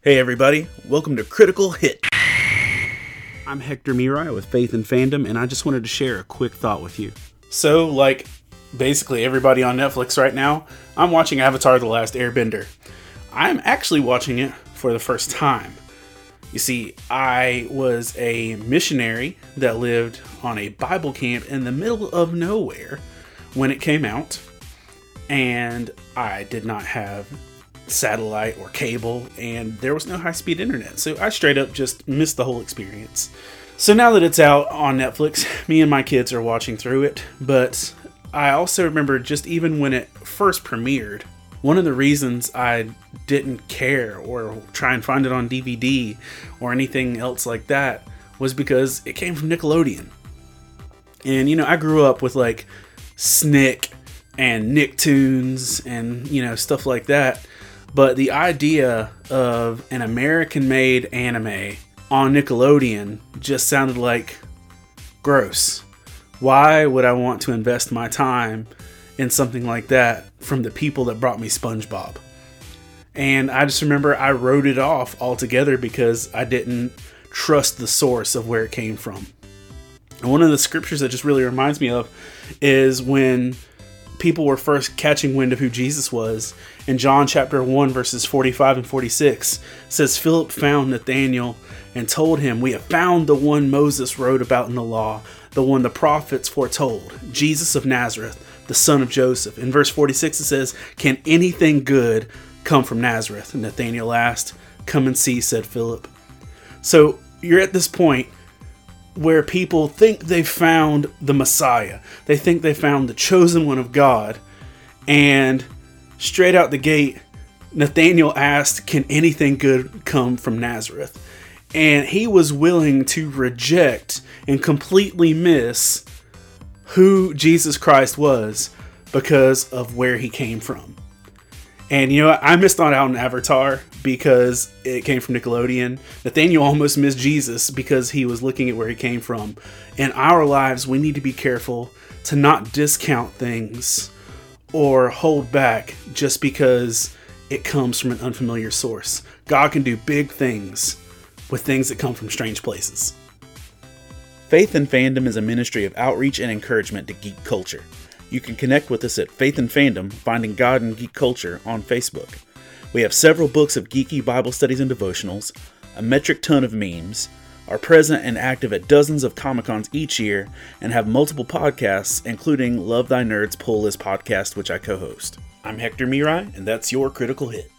Hey, everybody, welcome to Critical Hit. I'm Hector Miray with Faith and Fandom, and I just wanted to share a quick thought with you. So, like basically everybody on Netflix right now, I'm watching Avatar The Last Airbender. I'm actually watching it for the first time. You see, I was a missionary that lived on a Bible camp in the middle of nowhere when it came out, and I did not have satellite or cable, and there was no high speed internet, so I straight up just missed the whole experience. So now that it's out on Netflix, me and my kids are watching through it, but I also remember just even when it first premiered, one of the reasons I didn't care or try and find it on DVD or anything else like that was because it came from Nickelodeon. And you know, I grew up with like Snick and Nicktoons and you know, stuff like that. But the idea of an American made anime on Nickelodeon just sounded like gross. Why would I want to invest my time in something like that from the people that brought me SpongeBob? And I just remember I wrote it off altogether because I didn't trust the source of where it came from. And one of the scriptures that just really reminds me of is when people were first catching wind of who Jesus was. In John chapter 1, verses 45 and 46, says, Philip found Nathanael and told him, We have found the one Moses wrote about in the law, the one the prophets foretold, Jesus of Nazareth, the son of Joseph. In verse 46, it says, Can anything good come from Nazareth? Nathanael asked. Come and see, said Philip. So you're at this point where people think they found the Messiah. They think they found the chosen one of God. And straight out the gate, Nathanael asked, Can anything good come from Nazareth? And he was willing to reject and completely miss who Jesus Christ was because of where he came from. And you know, I missed out on Avatar because it came from Nickelodeon. Nathanael almost missed Jesus because he was looking at where he came from. In our lives, we need to be careful to not discount things or hold back just because it comes from an unfamiliar source. God can do big things with things that come from strange places. Faith and Fandom is a ministry of outreach and encouragement to geek culture. You can connect with us at Faith and Fandom, Finding God in Geek Culture on Facebook. We have several books of geeky Bible studies and devotionals, a metric ton of memes, are present and active at dozens of Comic Cons each year, and have multiple podcasts, including Love Thy Nerds Pull List podcast, which I co host. I'm Hector Miray, and that's your critical hit.